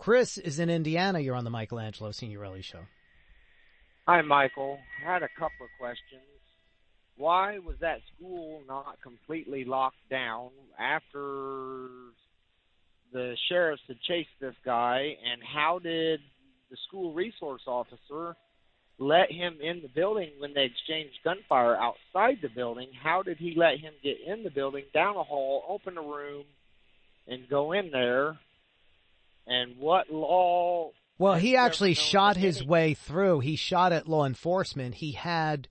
Chris is in Indiana. You're on the Michelangelo Signorile Show. Hi, Michael. I had a couple of questions. Why was that school not completely locked down after the sheriffs had chased this guy? And how did the school resource officer let him in the building when they exchanged gunfire outside the building? How did he let him get in the building, down a hall, open a room, and go in there? And what law? Well, he actually shot his way through. He shot at law enforcement. He had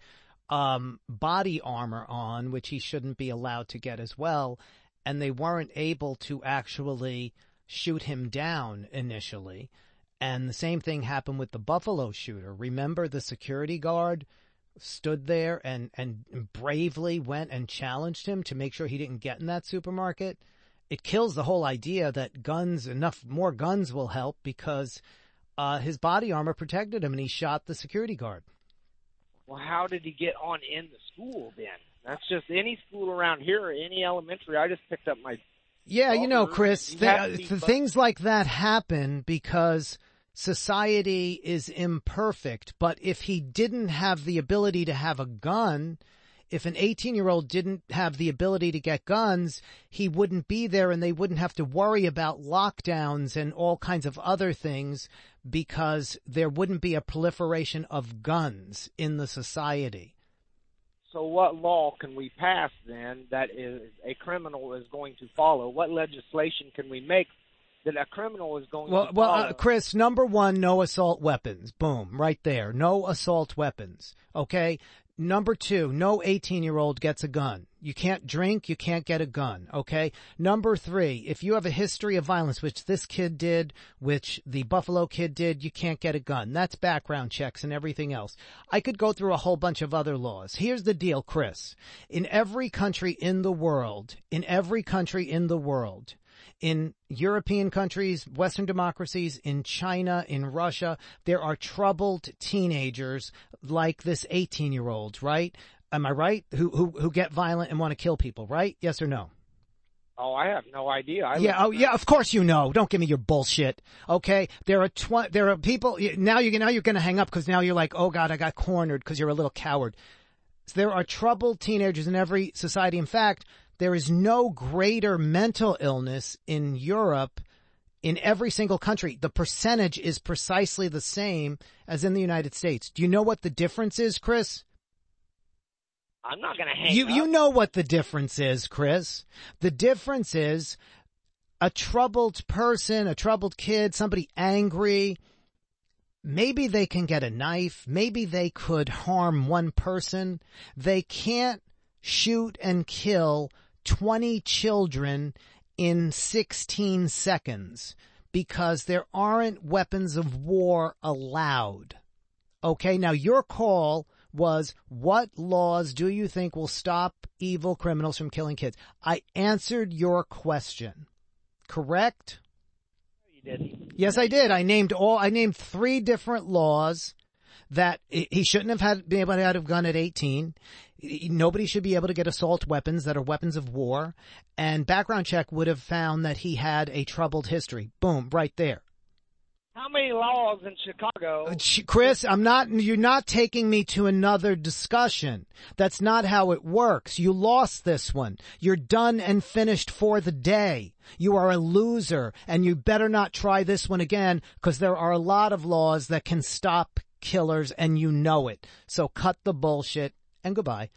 um, body armor on, which he shouldn't be allowed to get as well, and they weren't able to actually shoot him down initially. And the same thing happened with the Buffalo shooter. Remember the security guard stood there and, and bravely went and challenged him to make sure he didn't get in that supermarket? It kills the whole idea that guns, enough more guns will help because uh, his body armor protected him and he shot the security guard. Well, how did he get on in the school then? That's just any school around here, or any elementary. I just picked up my. Yeah, you know, Chris, th- have to be th- things like that happen because society is imperfect. But if he didn't have the ability to have a gun, if an 18 year old didn't have the ability to get guns, he wouldn't be there and they wouldn't have to worry about lockdowns and all kinds of other things because there wouldn't be a proliferation of guns in the society. So, what law can we pass then that is a criminal is going to follow? What legislation can we make that a criminal is going Well, to well, follow? uh, Chris, number one, no assault weapons. Boom, right there. No assault weapons. Okay. Number two, no 18 year old gets a gun. You can't drink, you can't get a gun. Okay. Number three, if you have a history of violence, which this kid did, which the Buffalo kid did, you can't get a gun. That's background checks and everything else. I could go through a whole bunch of other laws. Here's the deal, Chris. In every country in the world, in every country in the world, in European countries, Western democracies, in China, in Russia, there are troubled teenagers like this 18 year old, right? Am I right? Who, who, who get violent and want to kill people, right? Yes or no? oh, I have no idea. I yeah, oh yeah, of course you know. Don't give me your bullshit. Okay? There are tw- there are people, now you're, now you're gonna hang up because now you're like, oh god, I got cornered because you're a little coward. There are troubled teenagers in every society. In fact, there is no greater mental illness in Europe in every single country. The percentage is precisely the same as in the United States. Do you know what the difference is, Chris? I'm not going to hang You up. you know what the difference is, Chris. The difference is a troubled person, a troubled kid, somebody angry. Maybe they can get a knife. Maybe they could harm one person. They can't shoot and kill 20 children in 16 seconds because there aren't weapons of war allowed. Okay, now your call was what laws do you think will stop evil criminals from killing kids? I answered your question. Correct? You didn't. Yes, I did. I named all, I named three different laws that he shouldn't have had, been able to have a gun at 18. Nobody should be able to get assault weapons that are weapons of war. And background check would have found that he had a troubled history. Boom, right there. How many laws in Chicago? Uh, Chris, I'm not, you're not taking me to another discussion. That's not how it works. You lost this one. You're done and finished for the day. You are a loser and you better not try this one again because there are a lot of laws that can stop killers and you know it. So cut the bullshit and goodbye.